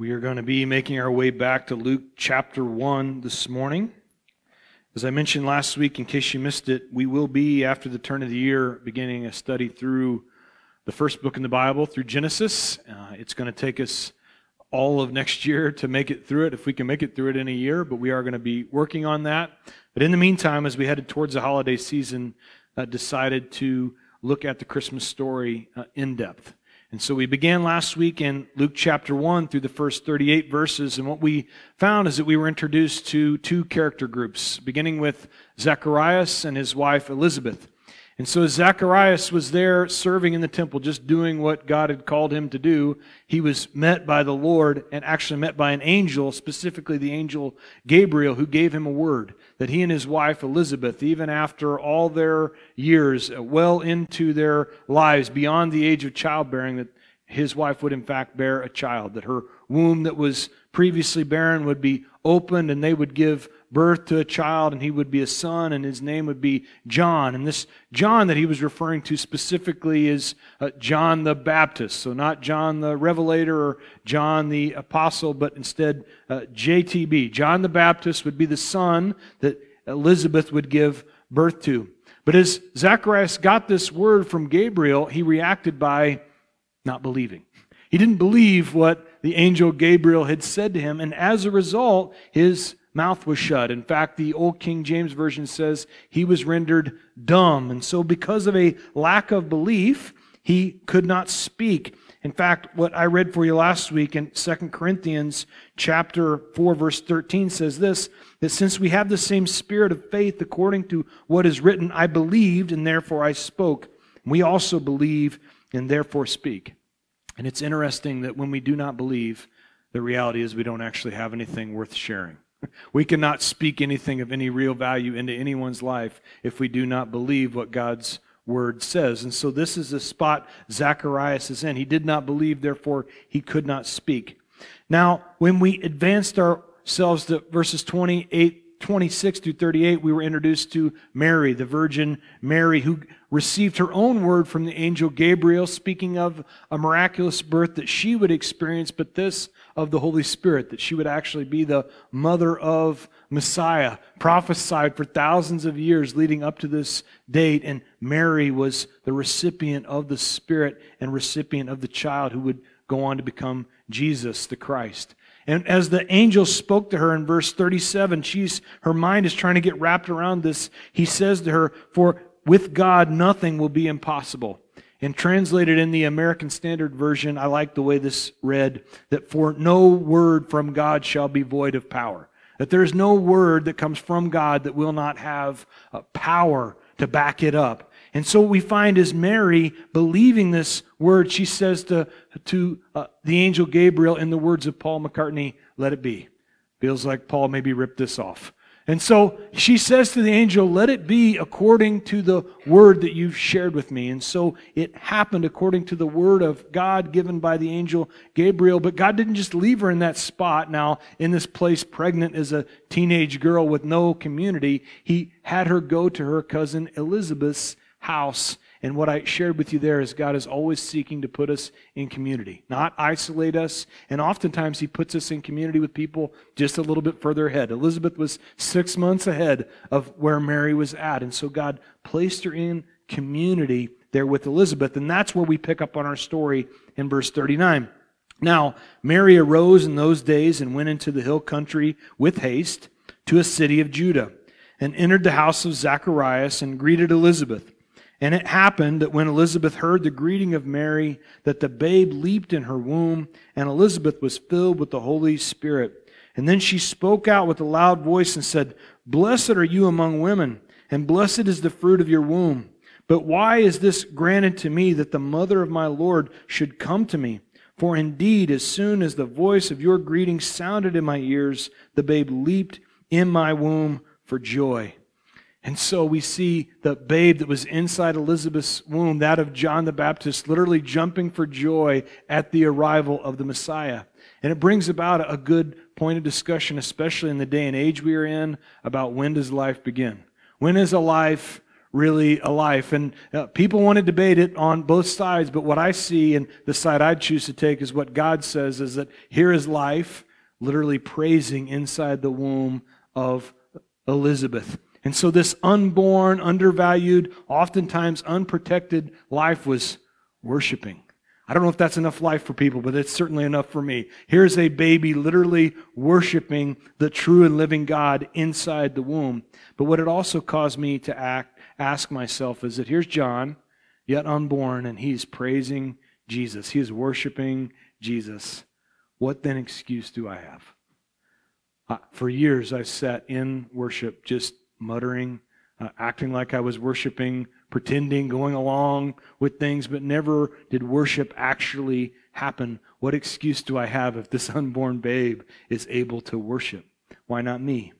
We are going to be making our way back to Luke chapter 1 this morning. As I mentioned last week, in case you missed it, we will be, after the turn of the year, beginning a study through the first book in the Bible, through Genesis. Uh, it's going to take us all of next year to make it through it, if we can make it through it in a year, but we are going to be working on that. But in the meantime, as we headed towards the holiday season, uh, decided to look at the Christmas story uh, in depth. And so we began last week in Luke chapter 1 through the first 38 verses. And what we found is that we were introduced to two character groups, beginning with Zacharias and his wife Elizabeth. And so Zacharias was there serving in the temple, just doing what God had called him to do. He was met by the Lord and actually met by an angel, specifically the angel Gabriel, who gave him a word that he and his wife Elizabeth, even after all their years, uh, well into their lives, beyond the age of childbearing, that his wife would in fact bear a child, that her womb that was previously barren would be opened and they would give birth to a child and he would be a son and his name would be John. And this John that he was referring to specifically is uh, John the Baptist. So not John the Revelator or John the Apostle, but instead uh, JTB. John the Baptist would be the son that Elizabeth would give birth to. But as Zacharias got this word from Gabriel, he reacted by not believing. He didn't believe what the angel Gabriel had said to him, and as a result, his mouth was shut. In fact, the Old King James Version says he was rendered dumb. And so, because of a lack of belief, he could not speak. In fact, what I read for you last week in 2 Corinthians chapter 4 verse 13 says this, that since we have the same spirit of faith according to what is written, I believed and therefore I spoke. We also believe and therefore speak. And it's interesting that when we do not believe, the reality is we don't actually have anything worth sharing. We cannot speak anything of any real value into anyone's life if we do not believe what God's word says. And so this is the spot Zacharias is in. He did not believe, therefore he could not speak. Now, when we advanced ourselves to verses 28 26 through 38, we were introduced to Mary, the Virgin Mary, who received her own word from the angel Gabriel, speaking of a miraculous birth that she would experience, but this of the Holy Spirit, that she would actually be the mother of Messiah, prophesied for thousands of years leading up to this date. And Mary was the recipient of the Spirit and recipient of the child who would go on to become Jesus, the Christ. And as the angel spoke to her in verse 37, she's, her mind is trying to get wrapped around this. He says to her, For with God nothing will be impossible. And translated in the American Standard Version, I like the way this read that for no word from God shall be void of power. That there's no word that comes from God that will not have uh, power to back it up. And so what we find is Mary believing this word. She says to, to uh, the angel Gabriel in the words of Paul McCartney, let it be. Feels like Paul maybe ripped this off. And so she says to the angel, Let it be according to the word that you've shared with me. And so it happened according to the word of God given by the angel Gabriel. But God didn't just leave her in that spot now, in this place, pregnant as a teenage girl with no community. He had her go to her cousin Elizabeth's house. And what I shared with you there is God is always seeking to put us in community, not isolate us. And oftentimes He puts us in community with people just a little bit further ahead. Elizabeth was six months ahead of where Mary was at. And so God placed her in community there with Elizabeth. And that's where we pick up on our story in verse 39. Now, Mary arose in those days and went into the hill country with haste to a city of Judah and entered the house of Zacharias and greeted Elizabeth. And it happened that when Elizabeth heard the greeting of Mary, that the babe leaped in her womb, and Elizabeth was filled with the Holy Spirit. And then she spoke out with a loud voice and said, Blessed are you among women, and blessed is the fruit of your womb. But why is this granted to me that the mother of my Lord should come to me? For indeed, as soon as the voice of your greeting sounded in my ears, the babe leaped in my womb for joy. And so we see the babe that was inside Elizabeth's womb, that of John the Baptist, literally jumping for joy at the arrival of the Messiah. And it brings about a good point of discussion, especially in the day and age we are in, about when does life begin? When is a life really a life? And uh, people want to debate it on both sides, but what I see and the side I'd choose to take is what God says is that here is life, literally praising inside the womb of Elizabeth. And so this unborn, undervalued, oftentimes unprotected life was worshiping. I don't know if that's enough life for people, but it's certainly enough for me. Here's a baby literally worshiping the true and living God inside the womb. But what it also caused me to act, ask myself is that here's John, yet unborn, and he's praising Jesus. He is worshiping Jesus. What then excuse do I have? Uh, for years, I sat in worship just muttering, uh, acting like I was worshiping pretending, going along with things, but never did worship actually happen. What excuse do I have if this unborn babe is able to worship? Why not me?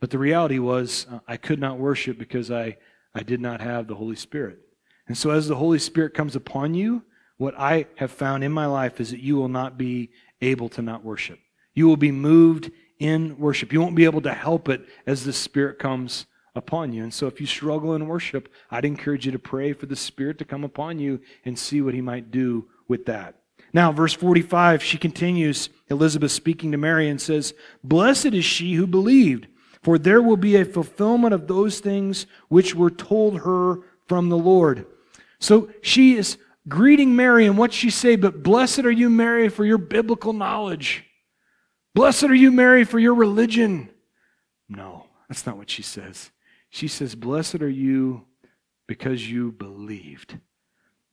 But the reality was, uh, I could not worship because I, I did not have the Holy Spirit. And so, as the Holy Spirit comes upon you, what I have found in my life is that you will not be able to not worship. You will be moved in worship. You won't be able to help it as the Spirit comes upon you. And so if you struggle in worship, I'd encourage you to pray for the Spirit to come upon you and see what He might do with that. Now, verse 45, she continues, Elizabeth speaking to Mary, and says, Blessed is she who believed, for there will be a fulfillment of those things which were told her from the Lord. So she is greeting Mary, and what she say? But blessed are you, Mary, for your biblical knowledge. Blessed are you, Mary, for your religion. No, that's not what she says. She says, Blessed are you because you believed.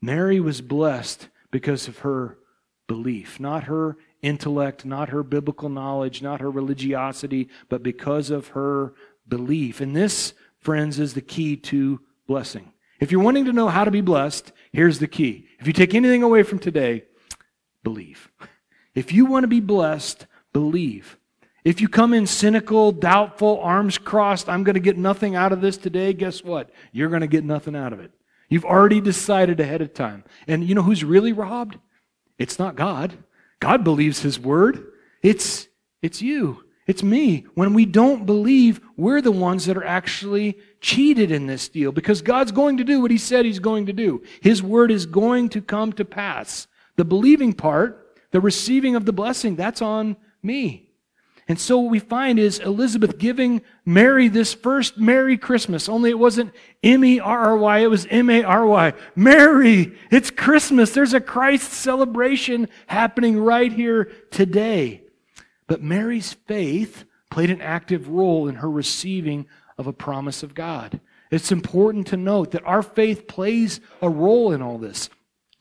Mary was blessed because of her belief, not her intellect, not her biblical knowledge, not her religiosity, but because of her belief. And this, friends, is the key to blessing. If you're wanting to know how to be blessed, here's the key. If you take anything away from today, believe. If you want to be blessed, believe. If you come in cynical, doubtful, arms crossed, I'm going to get nothing out of this today, guess what? You're going to get nothing out of it. You've already decided ahead of time. And you know who's really robbed? It's not God. God believes his word. It's it's you. It's me. When we don't believe, we're the ones that are actually cheated in this deal because God's going to do what he said he's going to do. His word is going to come to pass. The believing part, the receiving of the blessing, that's on me. And so what we find is Elizabeth giving Mary this first Merry Christmas, only it wasn't M E R R Y, it was M A R Y. Mary, it's Christmas. There's a Christ celebration happening right here today. But Mary's faith played an active role in her receiving of a promise of God. It's important to note that our faith plays a role in all this.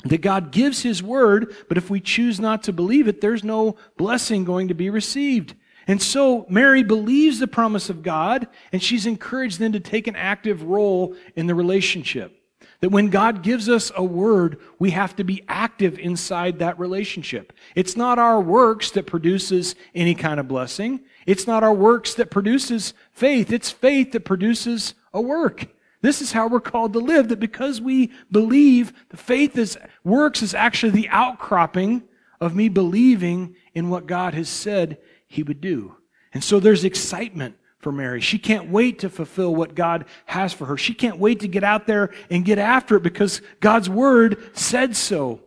That God gives His word, but if we choose not to believe it, there's no blessing going to be received. And so Mary believes the promise of God, and she's encouraged then to take an active role in the relationship. That when God gives us a word, we have to be active inside that relationship. It's not our works that produces any kind of blessing. It's not our works that produces faith. It's faith that produces a work. This is how we're called to live, that because we believe, the faith is, works is actually the outcropping of me believing in what God has said he would do. And so there's excitement for Mary. She can't wait to fulfill what God has for her. She can't wait to get out there and get after it because God's word said so.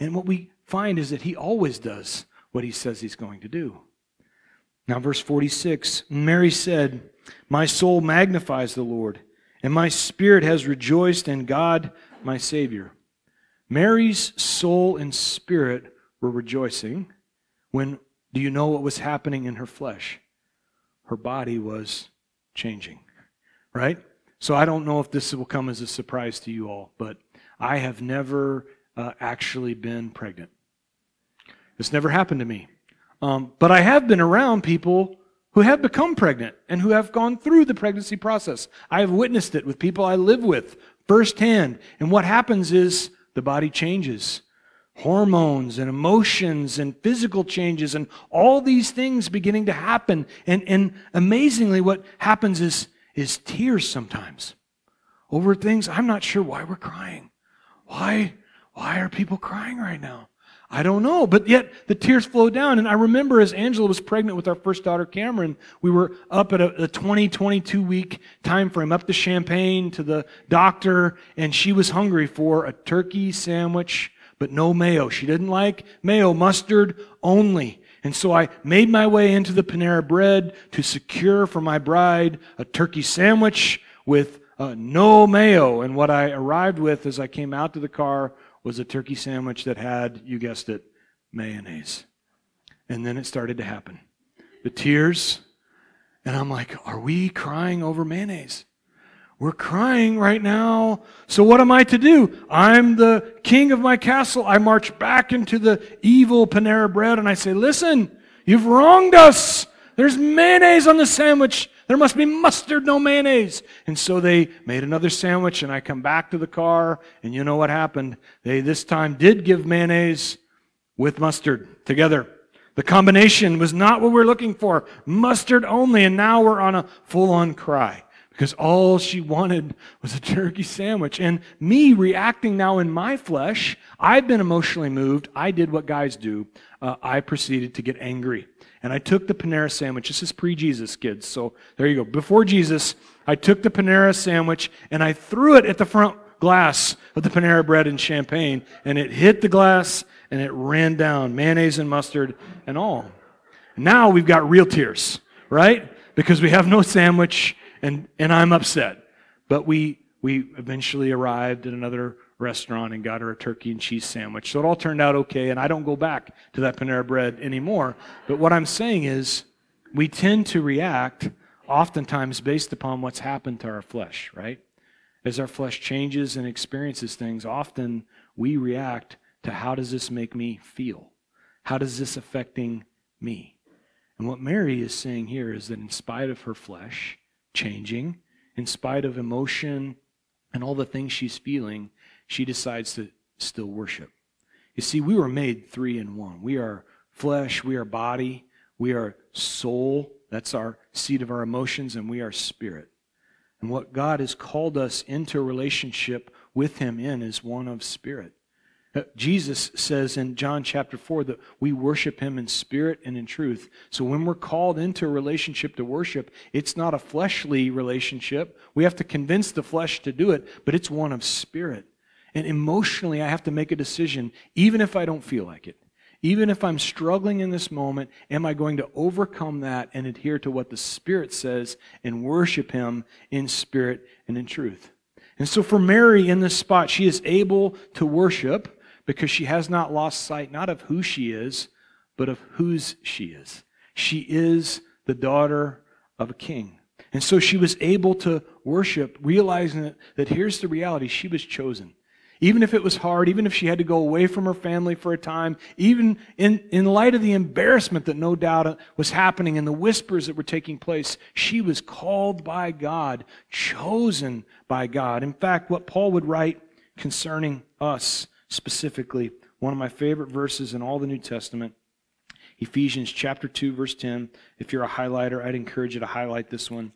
And what we find is that he always does what he says he's going to do. Now, verse 46 Mary said, My soul magnifies the Lord, and my spirit has rejoiced in God, my Savior. Mary's soul and spirit were rejoicing when do you know what was happening in her flesh? Her body was changing, right? So I don't know if this will come as a surprise to you all, but I have never uh, actually been pregnant. This never happened to me. Um, but I have been around people who have become pregnant and who have gone through the pregnancy process. I have witnessed it with people I live with firsthand. And what happens is the body changes hormones and emotions and physical changes and all these things beginning to happen. And, and amazingly, what happens is, is tears sometimes over things I'm not sure why we're crying. Why, why are people crying right now? I don't know. But yet the tears flowed down. And I remember as Angela was pregnant with our first daughter, Cameron, we were up at a, a 20, 22 week time frame, up to Champaign to the doctor, and she was hungry for a turkey sandwich, but no mayo. She didn't like mayo, mustard only. And so I made my way into the Panera Bread to secure for my bride a turkey sandwich with uh, no mayo. And what I arrived with as I came out to the car was a turkey sandwich that had, you guessed it, mayonnaise. And then it started to happen. The tears, and I'm like, are we crying over mayonnaise? We're crying right now. So what am I to do? I'm the king of my castle. I march back into the evil Panera bread and I say, listen, you've wronged us. There's mayonnaise on the sandwich. There must be mustard, no mayonnaise. And so they made another sandwich, and I come back to the car, and you know what happened? They this time did give mayonnaise with mustard together. The combination was not what we we're looking for. Mustard only, and now we're on a full on cry because all she wanted was a turkey sandwich. And me reacting now in my flesh, I've been emotionally moved. I did what guys do. Uh, I proceeded to get angry. And I took the Panera sandwich. This is pre Jesus, kids. So there you go. Before Jesus, I took the Panera sandwich and I threw it at the front glass of the Panera bread and Champaign. And it hit the glass and it ran down mayonnaise and mustard and all. Now we've got real tears, right? Because we have no sandwich and, and I'm upset. But we, we eventually arrived at another restaurant and got her a turkey and cheese sandwich. So it all turned out okay, and I don't go back to that Panera bread anymore. But what I'm saying is, we tend to react oftentimes based upon what's happened to our flesh, right? As our flesh changes and experiences things, often we react to how does this make me feel? How does this affecting me? And what Mary is saying here is that in spite of her flesh, changing. In spite of emotion and all the things she's feeling, she decides to still worship. You see, we were made three in one. We are flesh, we are body, we are soul. That's our seat of our emotions, and we are spirit. And what God has called us into a relationship with Him in is one of spirit. Uh, Jesus says in John chapter 4 that we worship him in spirit and in truth. So when we're called into a relationship to worship, it's not a fleshly relationship. We have to convince the flesh to do it, but it's one of spirit. And emotionally, I have to make a decision, even if I don't feel like it. Even if I'm struggling in this moment, am I going to overcome that and adhere to what the Spirit says and worship Him in spirit and in truth? And so for Mary in this spot, she is able to worship because she has not lost sight not of who she is, but of whose she is. She is the daughter of a king. And so she was able to worship, realizing that, that here's the reality she was chosen. Even if it was hard, even if she had to go away from her family for a time, even in, in light of the embarrassment that no doubt was happening and the whispers that were taking place, she was called by God, chosen by God. In fact, what Paul would write concerning us specifically one of my favorite verses in all the New Testament. Ephesians chapter 2 verse 10. If you're a highlighter, I'd encourage you to highlight this one.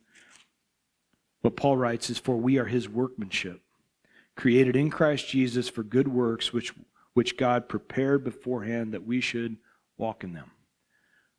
What Paul writes is for we are his workmanship, created in Christ Jesus for good works which which God prepared beforehand that we should walk in them.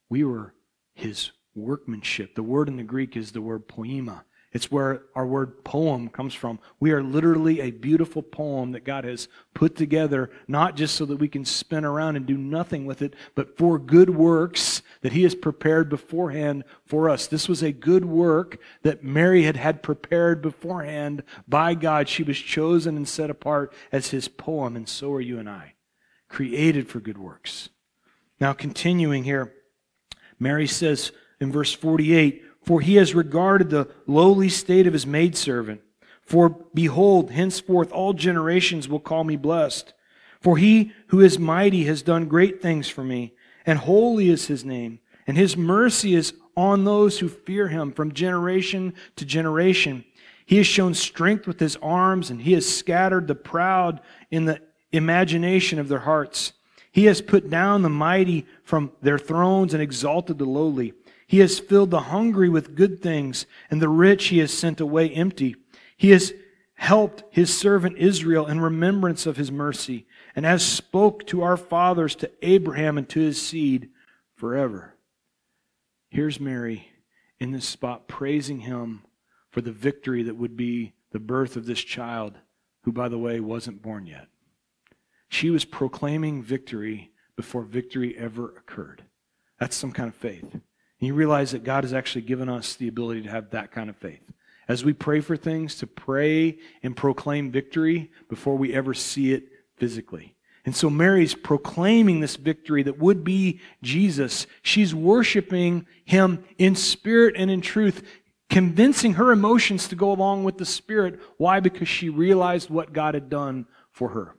We were his workmanship. The word in the Greek is the word poema. It's where our word poem comes from. We are literally a beautiful poem that God has put together, not just so that we can spin around and do nothing with it, but for good works that He has prepared beforehand for us. This was a good work that Mary had had prepared beforehand by God. She was chosen and set apart as His poem, and so are you and I, created for good works. Now, continuing here, Mary says in verse 48, for he has regarded the lowly state of his maidservant. For behold, henceforth all generations will call me blessed. For he who is mighty has done great things for me, and holy is his name, and his mercy is on those who fear him from generation to generation. He has shown strength with his arms, and he has scattered the proud in the imagination of their hearts. He has put down the mighty from their thrones and exalted the lowly. He has filled the hungry with good things, and the rich he has sent away empty. He has helped his servant Israel in remembrance of his mercy, and has spoke to our fathers, to Abraham, and to his seed forever. Here's Mary in this spot praising him for the victory that would be the birth of this child, who, by the way, wasn't born yet. She was proclaiming victory before victory ever occurred. That's some kind of faith. And you realize that God has actually given us the ability to have that kind of faith. As we pray for things, to pray and proclaim victory before we ever see it physically. And so Mary's proclaiming this victory that would be Jesus. She's worshiping him in spirit and in truth, convincing her emotions to go along with the spirit. Why? Because she realized what God had done for her.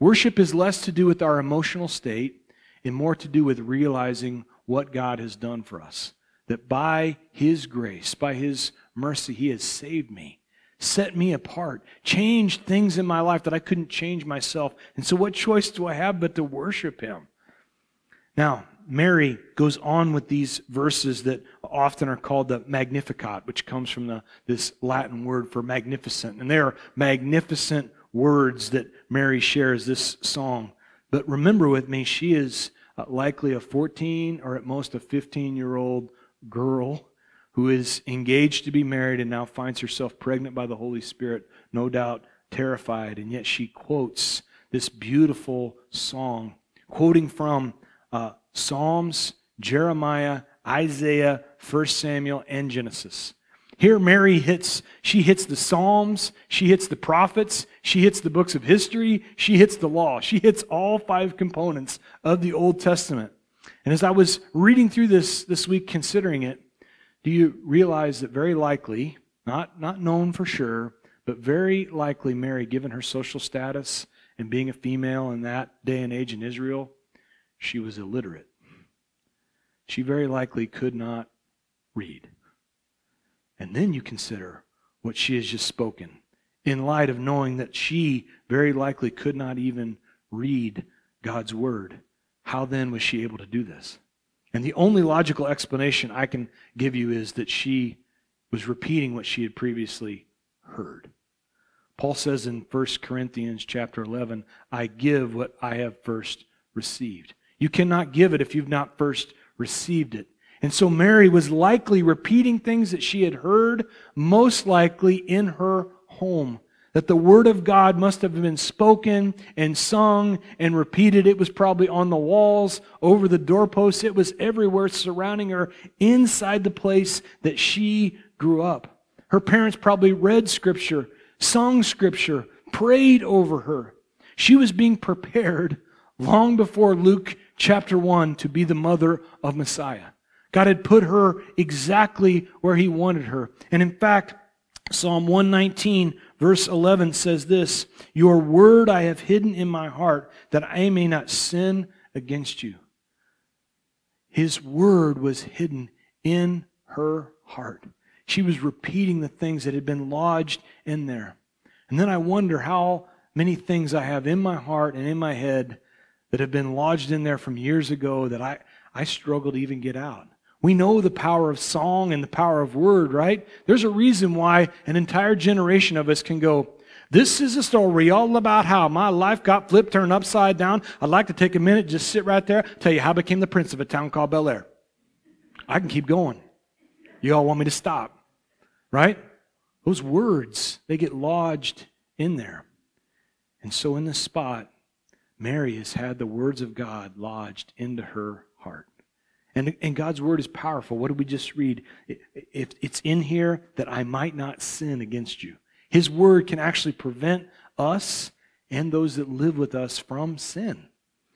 Worship is less to do with our emotional state and more to do with realizing what God has done for us. That by His grace, by His mercy, He has saved me, set me apart, changed things in my life that I couldn't change myself. And so, what choice do I have but to worship Him? Now, Mary goes on with these verses that often are called the Magnificat, which comes from the, this Latin word for magnificent. And they are magnificent words that Mary shares this song. But remember with me, she is uh, likely a 14 or at most a 15 year old girl who is engaged to be married and now finds herself pregnant by the Holy Spirit, no doubt terrified. And yet she quotes this beautiful song, quoting from uh, Psalms, Jeremiah, Isaiah, 1 Samuel, and Genesis. Here, Mary hits, she hits the Psalms, she hits the prophets, she hits the books of history, she hits the law. She hits all five components of the Old Testament. And as I was reading through this this week, considering it, do you realize that very likely, not, not known for sure, but very likely Mary, given her social status and being a female in that day and age in Israel, she was illiterate. She very likely could not read. And then you consider what she has just spoken in light of knowing that she very likely could not even read God's word. How then was she able to do this? And the only logical explanation I can give you is that she was repeating what she had previously heard. Paul says in 1 Corinthians chapter 11, I give what I have first received. You cannot give it if you've not first received it. And so Mary was likely repeating things that she had heard, most likely in her home. That the Word of God must have been spoken and sung and repeated. It was probably on the walls, over the doorposts. It was everywhere surrounding her inside the place that she grew up. Her parents probably read Scripture, sung Scripture, prayed over her. She was being prepared long before Luke chapter 1 to be the mother of Messiah. God had put her exactly where He wanted her. And in fact, Psalm 119, verse 11 says this Your word I have hidden in my heart that I may not sin against you. His word was hidden in her heart. She was repeating the things that had been lodged in there. And then I wonder how many things I have in my heart and in my head that have been lodged in there from years ago that I, I struggle to even get out. We know the power of song and the power of word, right? There's a reason why an entire generation of us can go, this is a story all about how my life got flipped, turned upside down. I'd like to take a minute, just sit right there, tell you how I became the prince of a town called Bel Air. I can keep going. You all want me to stop, right? Those words, they get lodged in there. And so in this spot, Mary has had the words of God lodged into her heart. And, and God's word is powerful. What did we just read? If it's in here that I might not sin against you. His word can actually prevent us and those that live with us from sin,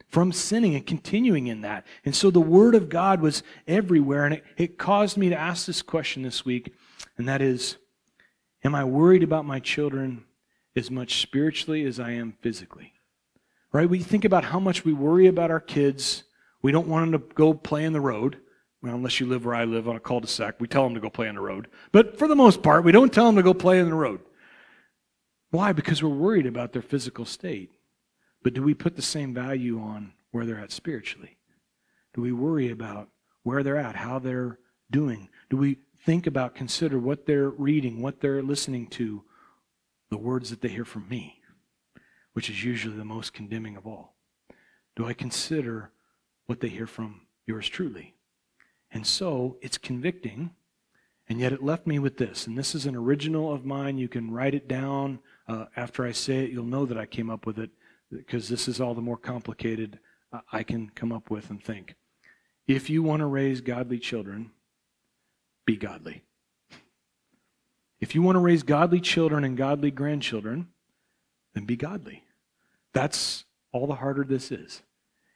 from sinning and continuing in that. And so the word of God was everywhere. And it, it caused me to ask this question this week, and that is Am I worried about my children as much spiritually as I am physically? Right? We think about how much we worry about our kids we don't want them to go play in the road. Well, unless you live where I live on a cul-de-sac, we tell them to go play on the road. But for the most part, we don't tell them to go play in the road. Why? Because we're worried about their physical state. But do we put the same value on where they're at spiritually? Do we worry about where they're at, how they're doing? Do we think about, consider what they're reading, what they're listening to, the words that they hear from me? which is usually the most condemning of all? Do I consider what they hear from yours truly? And so it's convicting, and yet it left me with this. And this is an original of mine. You can write it down. Uh, after I say it, you'll know that I came up with it because this is all the more complicated uh, I can come up with and think. If you want to raise godly children, be godly. If you want to raise godly children and godly grandchildren, then be godly. That's all the harder this is.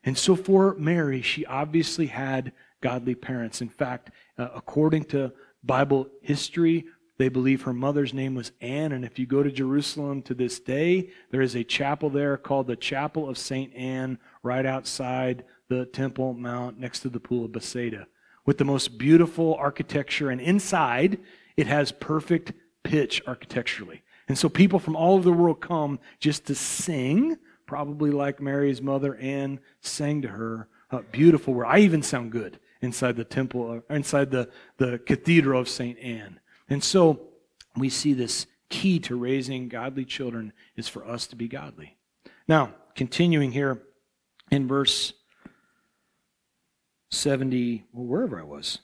And so for Mary, she obviously had godly parents. In fact, uh, according to Bible history, they believe her mother's name was Anne. And if you go to Jerusalem to this day, there is a chapel there called the Chapel of St. Anne right outside the Temple Mount next to the Pool of Bethsaida with the most beautiful architecture. And inside, it has perfect pitch architecturally. And so people from all over the world come just to sing, probably like Mary's mother Anne sang to her. Beautiful where I even sound good inside the temple, uh, inside the, the cathedral of St. Anne. And so we see this key to raising godly children is for us to be godly. Now, continuing here in verse 70, well, wherever I was.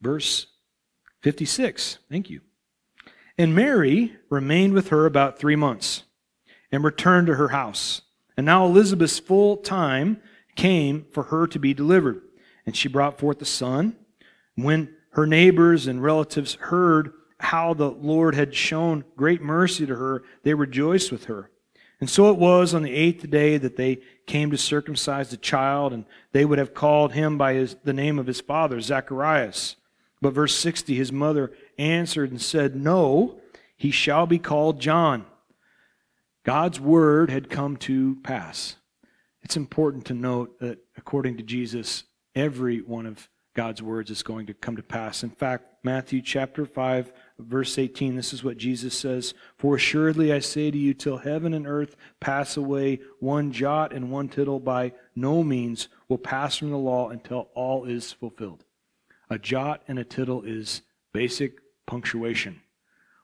Verse 56. Thank you. And Mary remained with her about three months and returned to her house. And now Elizabeth's full time came for her to be delivered. And she brought forth a son. When her neighbors and relatives heard how the Lord had shown great mercy to her, they rejoiced with her. And so it was on the eighth day that they came to circumcise the child, and they would have called him by his, the name of his father, Zacharias. But verse 60, his mother answered and said, No, he shall be called John. God's word had come to pass. It's important to note that according to Jesus, every one of God's words is going to come to pass. In fact, Matthew chapter 5, verse 18, this is what Jesus says For assuredly I say to you, till heaven and earth pass away, one jot and one tittle by no means will pass from the law until all is fulfilled. A jot and a tittle is basic punctuation.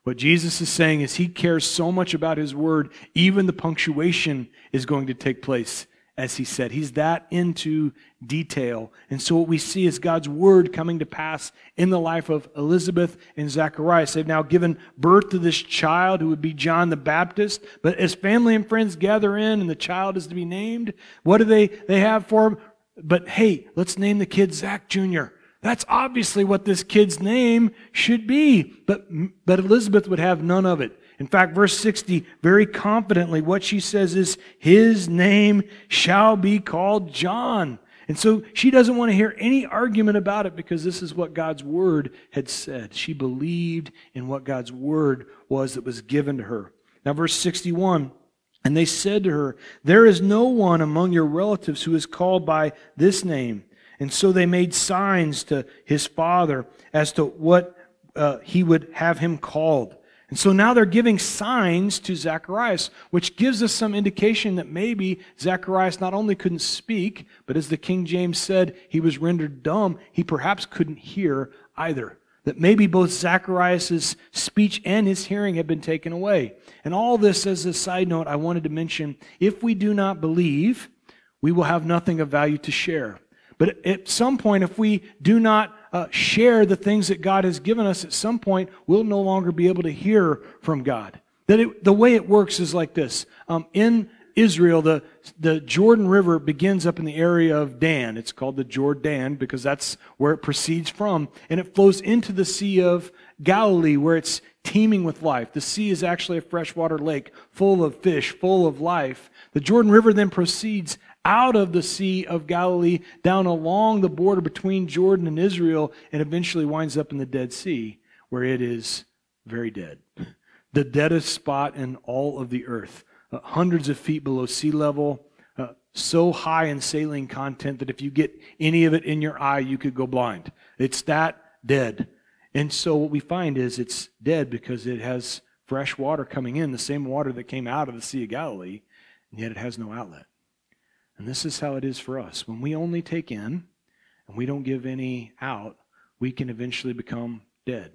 What Jesus is saying is he cares so much about his word, even the punctuation is going to take place as he said. He's that into detail. And so what we see is God's word coming to pass in the life of Elizabeth and Zacharias. They've now given birth to this child who would be John the Baptist. But as family and friends gather in and the child is to be named, what do they, they have for him? But hey, let's name the kid Zach Jr. That's obviously what this kid's name should be. But, but Elizabeth would have none of it. In fact, verse 60, very confidently, what she says is, His name shall be called John. And so she doesn't want to hear any argument about it because this is what God's word had said. She believed in what God's word was that was given to her. Now, verse 61, and they said to her, There is no one among your relatives who is called by this name. And so they made signs to his father as to what uh, he would have him called. And so now they're giving signs to Zacharias, which gives us some indication that maybe Zacharias not only couldn't speak, but as the King James said, he was rendered dumb. He perhaps couldn't hear either. That maybe both Zacharias' speech and his hearing had been taken away. And all this as a side note, I wanted to mention if we do not believe, we will have nothing of value to share. But at some point, if we do not uh, share the things that God has given us, at some point, we'll no longer be able to hear from God. That it, the way it works is like this. Um, in Israel, the, the Jordan River begins up in the area of Dan. It's called the Jordan because that's where it proceeds from. And it flows into the Sea of Galilee where it's teeming with life. The sea is actually a freshwater lake full of fish, full of life. The Jordan River then proceeds out of the Sea of Galilee down along the border between Jordan and Israel and eventually winds up in the Dead Sea where it is very dead. The deadest spot in all of the earth, uh, hundreds of feet below sea level, uh, so high in saline content that if you get any of it in your eye, you could go blind. It's that dead. And so what we find is it's dead because it has fresh water coming in, the same water that came out of the Sea of Galilee, and yet it has no outlet. And this is how it is for us. When we only take in and we don't give any out, we can eventually become dead.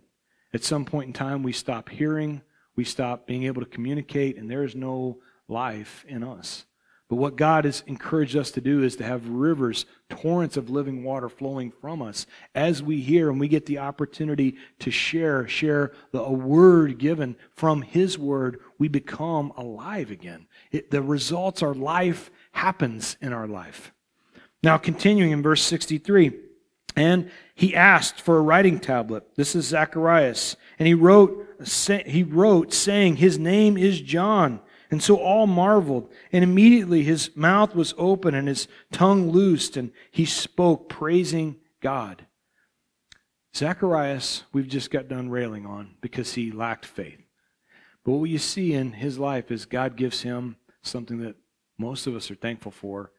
At some point in time, we stop hearing, we stop being able to communicate, and there is no life in us. But what God has encouraged us to do is to have rivers, torrents of living water flowing from us as we hear and we get the opportunity to share, share the, a word given from His word, we become alive again. It, the results are life happens in our life. Now, continuing in verse 63, and he asked for a writing tablet. This is Zacharias. And he wrote, he wrote saying, His name is John. And so all marveled. And immediately his mouth was open and his tongue loosed, and he spoke, praising God. Zacharias, we've just got done railing on because he lacked faith. But what you see in his life is God gives him something that most of us are thankful for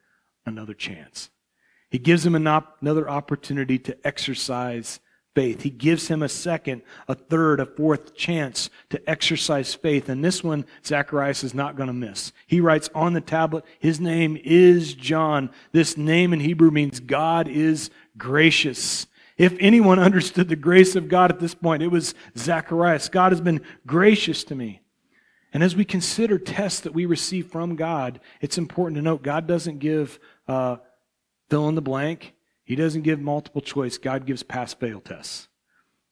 another chance. He gives him an op- another opportunity to exercise faith. He gives him a second, a third, a fourth chance to exercise faith. And this one, Zacharias is not going to miss. He writes on the tablet, his name is John. This name in Hebrew means God is gracious. If anyone understood the grace of God at this point, it was Zacharias. God has been gracious to me. And as we consider tests that we receive from God, it's important to note God doesn't give uh, fill in the blank. He doesn't give multiple choice. God gives pass fail tests.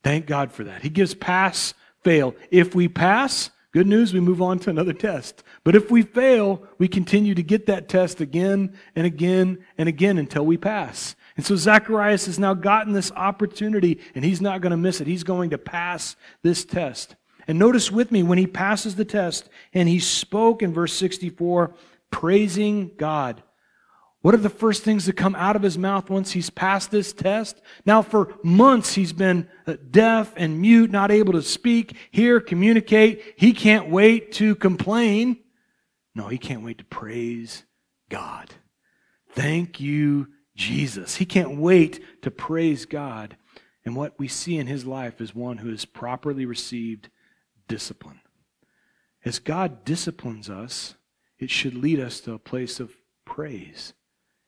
Thank God for that. He gives pass fail. If we pass, good news, we move on to another test. But if we fail, we continue to get that test again and again and again until we pass. And so Zacharias has now gotten this opportunity and he's not going to miss it. He's going to pass this test. And notice with me when he passes the test and he spoke in verse 64, praising God. What are the first things that come out of his mouth once he's passed this test? Now, for months, he's been uh, deaf and mute, not able to speak, hear, communicate. He can't wait to complain. No, he can't wait to praise God. Thank you, Jesus. He can't wait to praise God. And what we see in his life is one who has properly received discipline. As God disciplines us, it should lead us to a place of praise.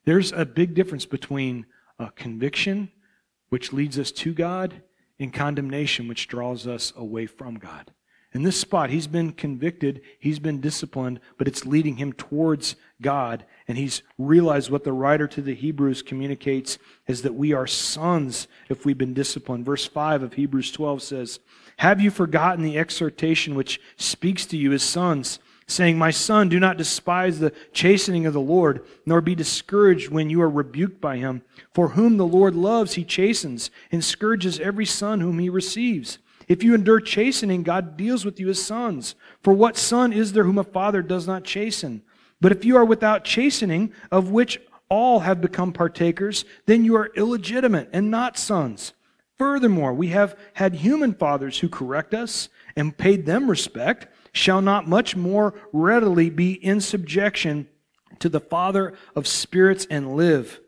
There's a big difference between a conviction, which leads us to God, and condemnation, which draws us away from God. In this spot, he's been convicted, he's been disciplined, but it's leading him towards God. And he's realized what the writer to the Hebrews communicates is that we are sons if we've been disciplined. Verse 5 of Hebrews 12 says, Have you forgotten the exhortation which speaks to you as sons? saying, My son, do not despise the chastening of the Lord, nor be discouraged when you are rebuked by him. For whom the Lord loves, he chastens, and scourges every son whom he receives. If you endure chastening, God deals with you as sons. For what son is there whom a father does not chasten? But if you are without chastening, of which all have become partakers, then you are illegitimate and not sons. Furthermore, we have had human fathers who correct us and paid them respect shall not much more readily be in subjection to the Father of spirits and live.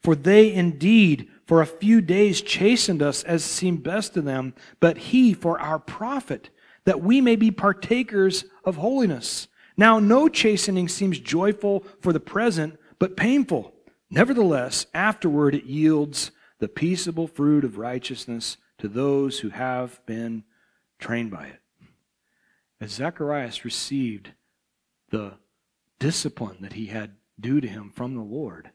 For they indeed for a few days chastened us as seemed best to them, but he for our profit, that we may be partakers of holiness. Now no chastening seems joyful for the present, but painful. Nevertheless, afterward it yields the peaceable fruit of righteousness to those who have been trained by it as Zacharias received the discipline that he had due to him from the Lord,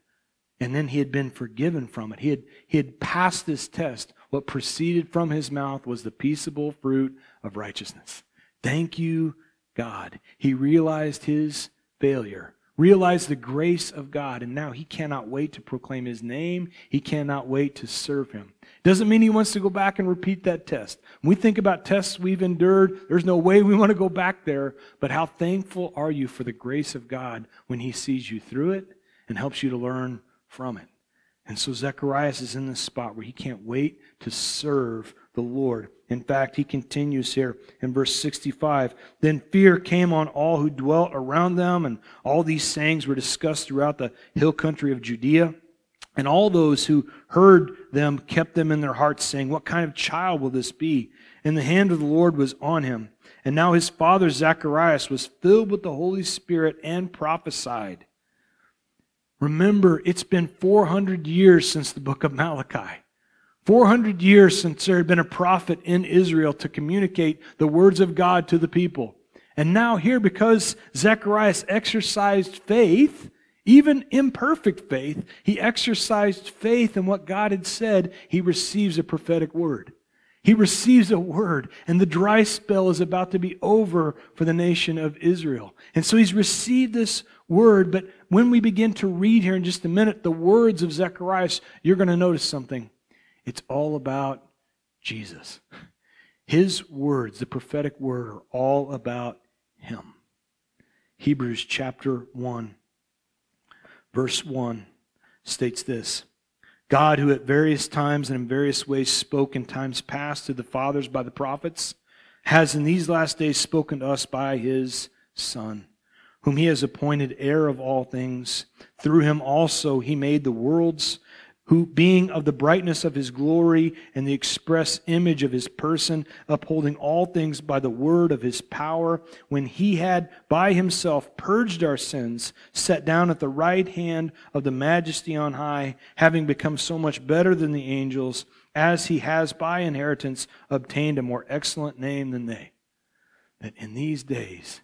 and then he had been forgiven from it, he had, he had passed this test. What proceeded from his mouth was the peaceable fruit of righteousness. Thank you, God. He realized his failure realized the grace of God, and now he cannot wait to proclaim his name. He cannot wait to serve him. Doesn't mean he wants to go back and repeat that test. When we think about tests we've endured, there's no way we want to go back there. But how thankful are you for the grace of God when he sees you through it and helps you to learn from it? And so Zacharias is in this spot where he can't wait to serve the Lord. In fact, he continues here in verse 65 Then fear came on all who dwelt around them, and all these sayings were discussed throughout the hill country of Judea. And all those who heard them kept them in their hearts, saying, What kind of child will this be? And the hand of the Lord was on him. And now his father Zacharias was filled with the Holy Spirit and prophesied. Remember, it's been 400 years since the book of Malachi. 400 years since there had been a prophet in Israel to communicate the words of God to the people. And now, here, because Zacharias exercised faith, even imperfect faith, he exercised faith in what God had said, he receives a prophetic word. He receives a word, and the dry spell is about to be over for the nation of Israel. And so he's received this word, but when we begin to read here in just a minute the words of Zacharias, you're going to notice something. It's all about Jesus. His words, the prophetic word, are all about him. Hebrews chapter 1, verse 1 states this God, who at various times and in various ways spoke in times past to the fathers by the prophets, has in these last days spoken to us by his Son, whom he has appointed heir of all things. Through him also he made the worlds who, being of the brightness of his glory and the express image of his person, upholding all things by the word of his power, when he had by himself purged our sins, sat down at the right hand of the majesty on high, having become so much better than the angels, as he has by inheritance obtained a more excellent name than they. That in these days,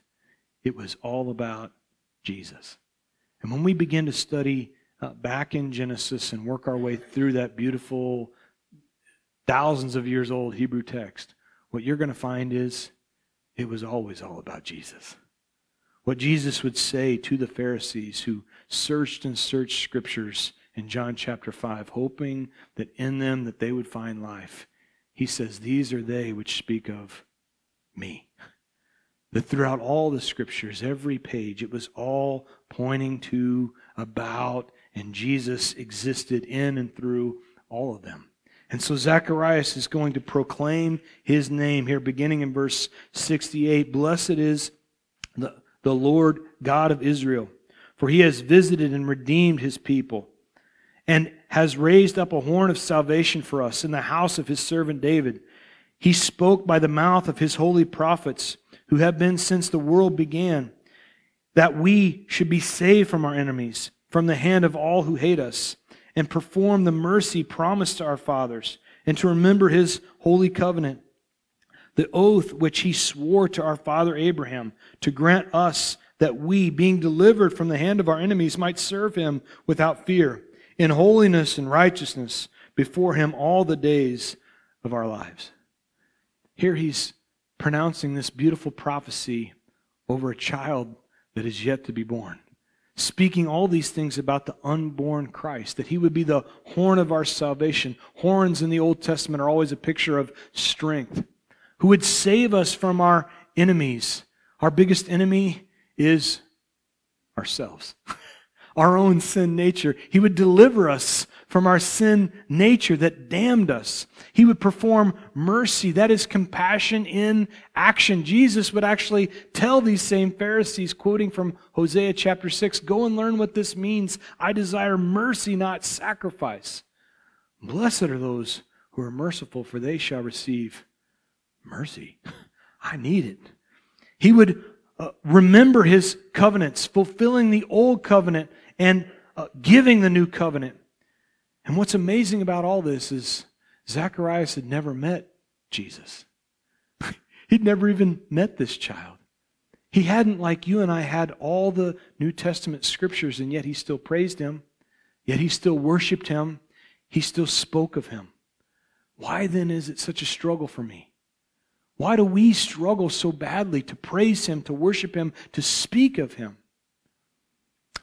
it was all about Jesus. And when we begin to study uh, back in Genesis and work our way through that beautiful, thousands of years old Hebrew text, what you're going to find is it was always all about Jesus. What Jesus would say to the Pharisees who searched and searched scriptures in John chapter 5, hoping that in them that they would find life. He says, These are they which speak of me. That throughout all the scriptures, every page, it was all pointing to, about, and Jesus existed in and through all of them. And so Zacharias is going to proclaim his name here, beginning in verse 68. Blessed is the, the Lord God of Israel, for he has visited and redeemed his people, and has raised up a horn of salvation for us in the house of his servant David. He spoke by the mouth of his holy prophets, who have been since the world began, that we should be saved from our enemies from the hand of all who hate us, and perform the mercy promised to our fathers, and to remember his holy covenant, the oath which he swore to our father Abraham, to grant us that we, being delivered from the hand of our enemies, might serve him without fear, in holiness and righteousness before him all the days of our lives. Here he's pronouncing this beautiful prophecy over a child that is yet to be born speaking all these things about the unborn Christ, that he would be the horn of our salvation. Horns in the Old Testament are always a picture of strength, who would save us from our enemies. Our biggest enemy is ourselves, our own sin nature. He would deliver us from our sin nature that damned us. He would perform mercy. That is compassion in action. Jesus would actually tell these same Pharisees, quoting from Hosea chapter 6, Go and learn what this means. I desire mercy, not sacrifice. Blessed are those who are merciful, for they shall receive mercy. I need it. He would uh, remember his covenants, fulfilling the old covenant and uh, giving the new covenant. And what's amazing about all this is Zacharias had never met Jesus. He'd never even met this child. He hadn't, like you and I, had all the New Testament scriptures, and yet he still praised him. Yet he still worshiped him. He still spoke of him. Why then is it such a struggle for me? Why do we struggle so badly to praise him, to worship him, to speak of him?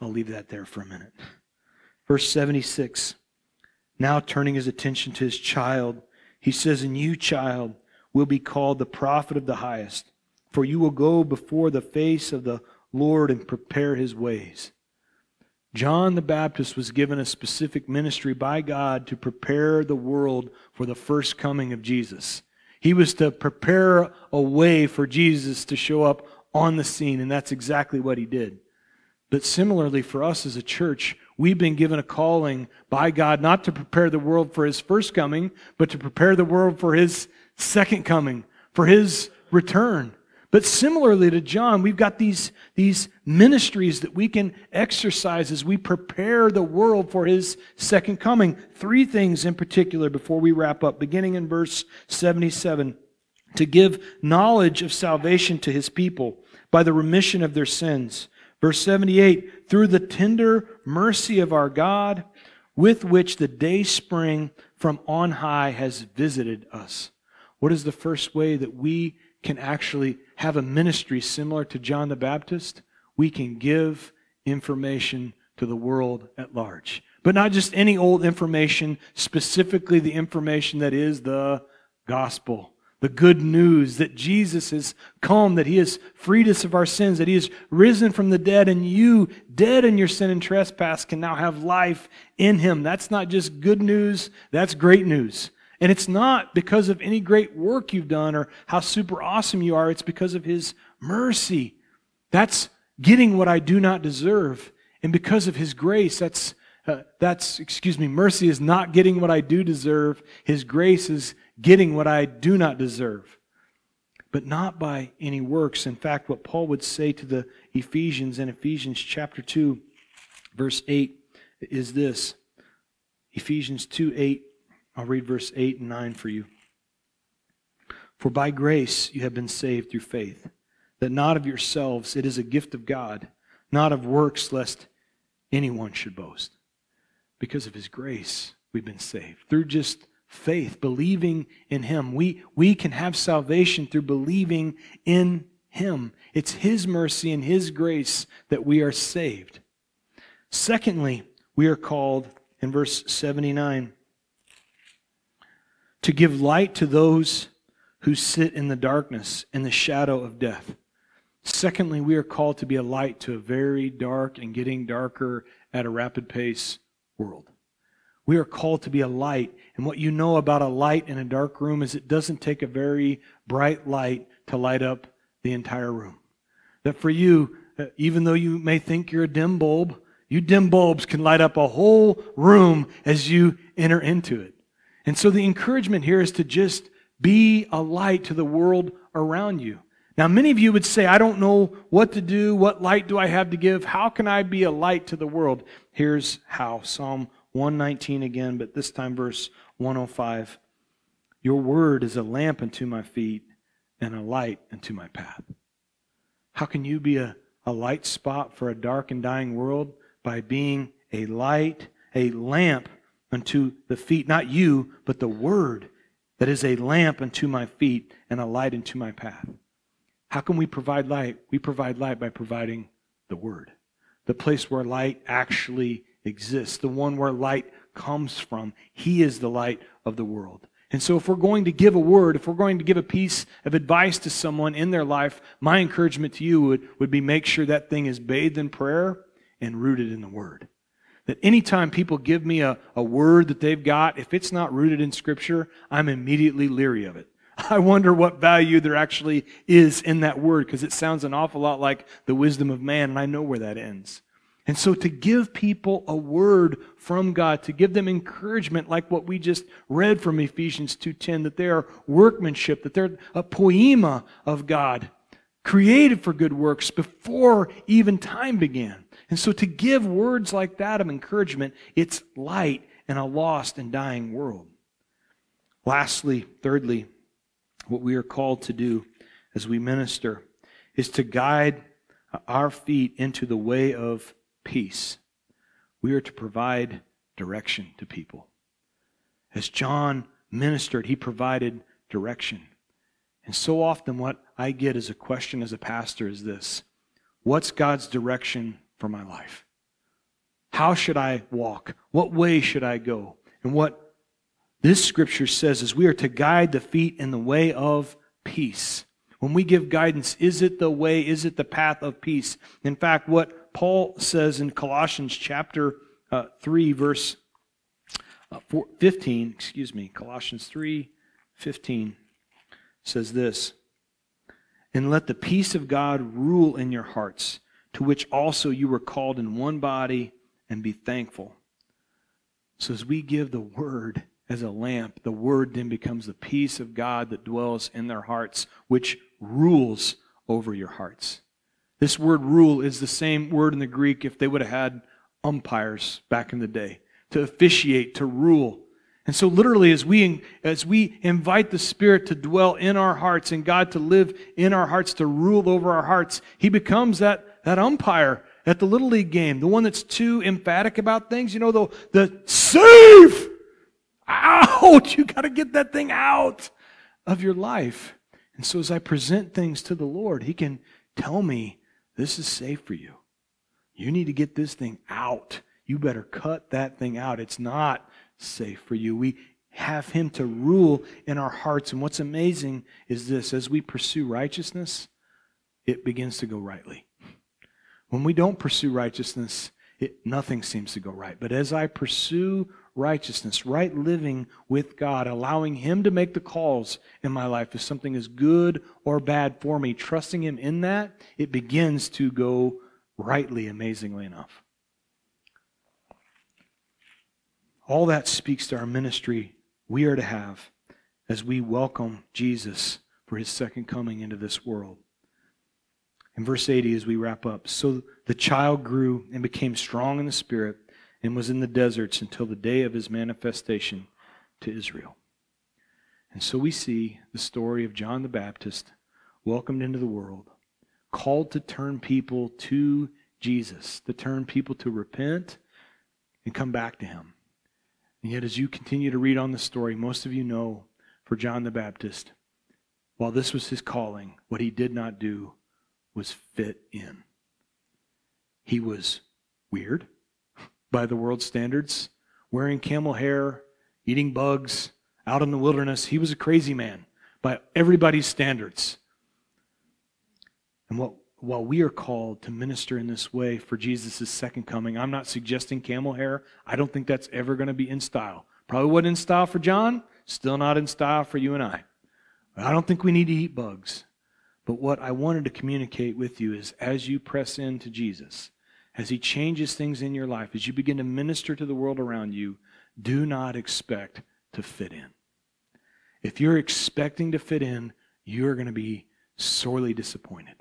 I'll leave that there for a minute. Verse 76 now, turning his attention to his child, he says, And you, child, will be called the prophet of the highest, for you will go before the face of the Lord and prepare his ways. John the Baptist was given a specific ministry by God to prepare the world for the first coming of Jesus. He was to prepare a way for Jesus to show up on the scene, and that's exactly what he did. But similarly, for us as a church, we've been given a calling by God not to prepare the world for his first coming, but to prepare the world for his second coming, for his return. But similarly to John, we've got these, these ministries that we can exercise as we prepare the world for his second coming. Three things in particular before we wrap up, beginning in verse 77 to give knowledge of salvation to his people by the remission of their sins. Verse 78 Through the tender mercy of our God, with which the day spring from on high has visited us. What is the first way that we can actually have a ministry similar to John the Baptist? We can give information to the world at large. But not just any old information, specifically the information that is the gospel. The good news that Jesus has come, that he has freed us of our sins, that he has risen from the dead, and you, dead in your sin and trespass, can now have life in him. That's not just good news, that's great news. And it's not because of any great work you've done or how super awesome you are, it's because of his mercy. That's getting what I do not deserve. And because of his grace, that's uh, that's, excuse me, mercy is not getting what I do deserve. His grace is getting what I do not deserve. But not by any works. In fact, what Paul would say to the Ephesians in Ephesians chapter 2, verse 8 is this Ephesians 2 8. I'll read verse 8 and 9 for you. For by grace you have been saved through faith, that not of yourselves, it is a gift of God, not of works, lest anyone should boast because of his grace, we've been saved. Through just faith, believing in him. We, we can have salvation through believing in him. It's his mercy and his grace that we are saved. Secondly, we are called in verse 79 to give light to those who sit in the darkness and the shadow of death. Secondly, we are called to be a light to a very dark and getting darker at a rapid pace world. We are called to be a light. And what you know about a light in a dark room is it doesn't take a very bright light to light up the entire room. That for you, uh, even though you may think you're a dim bulb, you dim bulbs can light up a whole room as you enter into it. And so the encouragement here is to just be a light to the world around you. Now, many of you would say, I don't know what to do. What light do I have to give? How can I be a light to the world? Here's how Psalm 119 again, but this time verse 105. Your word is a lamp unto my feet and a light unto my path. How can you be a, a light spot for a dark and dying world? By being a light, a lamp unto the feet, not you, but the word that is a lamp unto my feet and a light unto my path. How can we provide light? We provide light by providing the Word, the place where light actually exists, the one where light comes from. He is the light of the world. And so, if we're going to give a word, if we're going to give a piece of advice to someone in their life, my encouragement to you would, would be make sure that thing is bathed in prayer and rooted in the Word. That anytime people give me a, a word that they've got, if it's not rooted in Scripture, I'm immediately leery of it. I wonder what value there actually is in that word because it sounds an awful lot like the wisdom of man, and I know where that ends. And so to give people a word from God, to give them encouragement like what we just read from Ephesians 2:10 that they are workmanship, that they're a poiema of God, created for good works before even time began. And so to give words like that of encouragement, it's light in a lost and dying world. Lastly, thirdly, what we are called to do as we minister is to guide our feet into the way of peace. We are to provide direction to people. As John ministered, he provided direction. And so often, what I get as a question as a pastor is this What's God's direction for my life? How should I walk? What way should I go? And what this scripture says is we are to guide the feet in the way of peace. When we give guidance, is it the way, is it the path of peace? In fact, what Paul says in Colossians chapter uh, 3, verse uh, 15, excuse me, Colossians 3, 15 says this And let the peace of God rule in your hearts, to which also you were called in one body, and be thankful. So as we give the word, as a lamp, the word then becomes the peace of God that dwells in their hearts, which rules over your hearts. This word rule is the same word in the Greek if they would have had umpires back in the day to officiate, to rule. And so literally as we as we invite the Spirit to dwell in our hearts and God to live in our hearts to rule over our hearts, he becomes that that umpire at the little league game, the one that's too emphatic about things, you know, the the save out, you got to get that thing out of your life. And so as I present things to the Lord, he can tell me this is safe for you. You need to get this thing out. You better cut that thing out. It's not safe for you. We have Him to rule in our hearts. And what's amazing is this as we pursue righteousness, it begins to go rightly. When we don't pursue righteousness, it, nothing seems to go right. But as I pursue righteousness, right living with God, allowing Him to make the calls in my life if something is good or bad for me, trusting Him in that, it begins to go rightly, amazingly enough. All that speaks to our ministry we are to have as we welcome Jesus for his second coming into this world. In verse 80, as we wrap up, so the child grew and became strong in the spirit and was in the deserts until the day of his manifestation to Israel. And so we see the story of John the Baptist welcomed into the world, called to turn people to Jesus, to turn people to repent and come back to him. And yet, as you continue to read on the story, most of you know for John the Baptist, while this was his calling, what he did not do was fit in. He was weird by the world's standards, wearing camel hair, eating bugs, out in the wilderness. He was a crazy man by everybody's standards. And what while we are called to minister in this way for Jesus' second coming, I'm not suggesting camel hair. I don't think that's ever going to be in style. Probably wasn't in style for John, still not in style for you and I. I don't think we need to eat bugs. But what I wanted to communicate with you is as you press into Jesus, as he changes things in your life, as you begin to minister to the world around you, do not expect to fit in. If you're expecting to fit in, you're going to be sorely disappointed.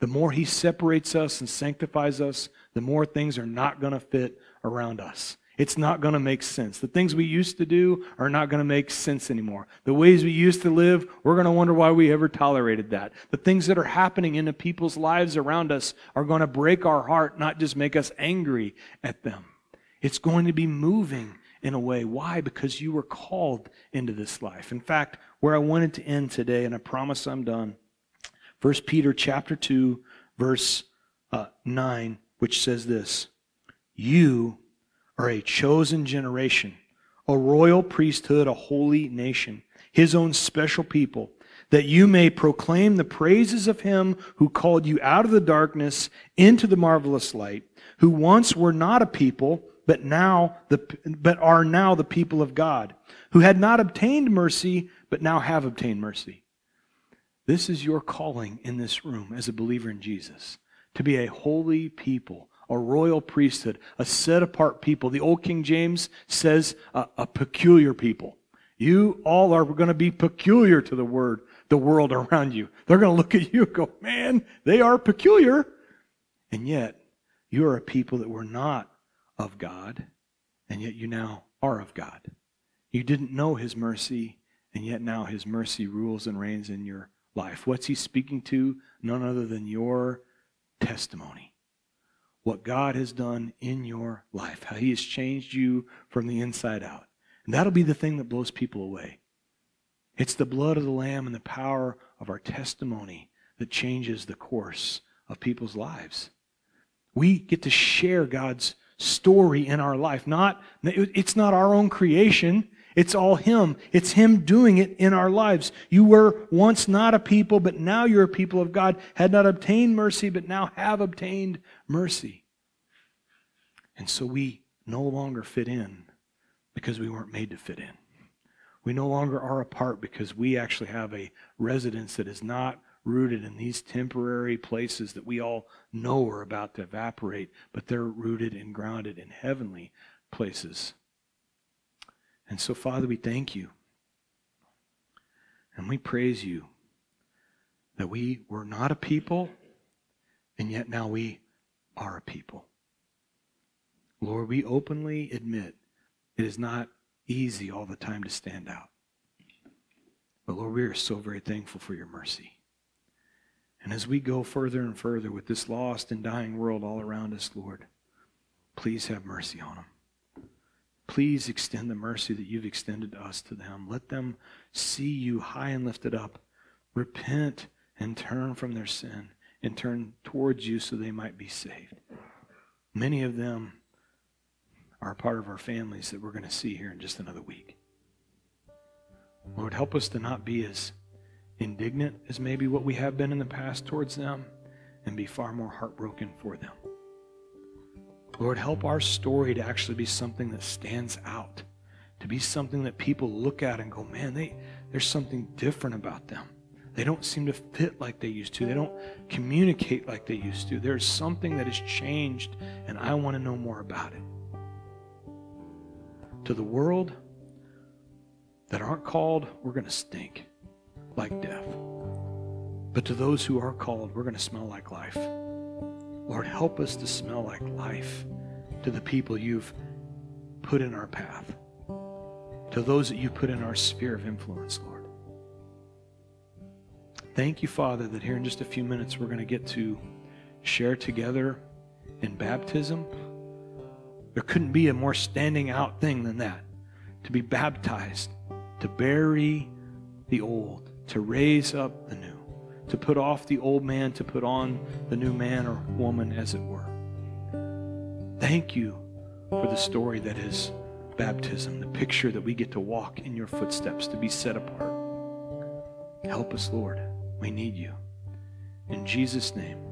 The more He separates us and sanctifies us, the more things are not going to fit around us. It's not going to make sense. The things we used to do are not going to make sense anymore. The ways we used to live, we're going to wonder why we ever tolerated that. The things that are happening in the people's lives around us are going to break our heart, not just make us angry at them. It's going to be moving in a way. Why? Because you were called into this life. In fact, where I wanted to end today, and I promise I'm done, 1 Peter chapter 2, verse uh, 9, which says this You are a chosen generation, a royal priesthood, a holy nation, his own special people, that you may proclaim the praises of him who called you out of the darkness into the marvelous light, who once were not a people, but now the but are now the people of God, who had not obtained mercy, but now have obtained mercy. This is your calling in this room as a believer in Jesus to be a holy people, a royal priesthood, a set apart people. The old King James says a, a peculiar people. You all are going to be peculiar to the word, the world around you. They're going to look at you and go, man, they are peculiar. And yet, you are a people that were not of God, and yet you now are of God. You didn't know his mercy, and yet now his mercy rules and reigns in your life. What's he speaking to? None other than your testimony. What God has done in your life, how he has changed you from the inside out. And that'll be the thing that blows people away. It's the blood of the Lamb and the power of our testimony that changes the course of people's lives. We get to share God's story in our life. Not, it's not our own creation. It's all Him. It's Him doing it in our lives. You were once not a people, but now you're a people of God. Had not obtained mercy, but now have obtained mercy. And so we no longer fit in because we weren't made to fit in. We no longer are apart because we actually have a residence that is not rooted in these temporary places that we all know are about to evaporate, but they're rooted and grounded in heavenly places. And so, Father, we thank you. And we praise you that we were not a people, and yet now we are a people. Lord, we openly admit it is not easy all the time to stand out. But Lord, we are so very thankful for your mercy. And as we go further and further with this lost and dying world all around us, Lord, please have mercy on them. Please extend the mercy that you've extended to us to them. Let them see you high and lifted up, repent and turn from their sin and turn towards you so they might be saved. Many of them are a part of our families that we're going to see here in just another week. Lord, help us to not be as indignant as maybe what we have been in the past towards them and be far more heartbroken for them. Lord, help our story to actually be something that stands out, to be something that people look at and go, man, they, there's something different about them. They don't seem to fit like they used to. They don't communicate like they used to. There's something that has changed, and I want to know more about it. To the world that aren't called, we're going to stink like death. But to those who are called, we're going to smell like life. Lord, help us to smell like life to the people you've put in our path, to those that you've put in our sphere of influence, Lord. Thank you, Father, that here in just a few minutes we're going to get to share together in baptism. There couldn't be a more standing out thing than that to be baptized, to bury the old, to raise up the new to put off the old man, to put on the new man or woman, as it were. Thank you for the story that is baptism, the picture that we get to walk in your footsteps, to be set apart. Help us, Lord. We need you. In Jesus' name.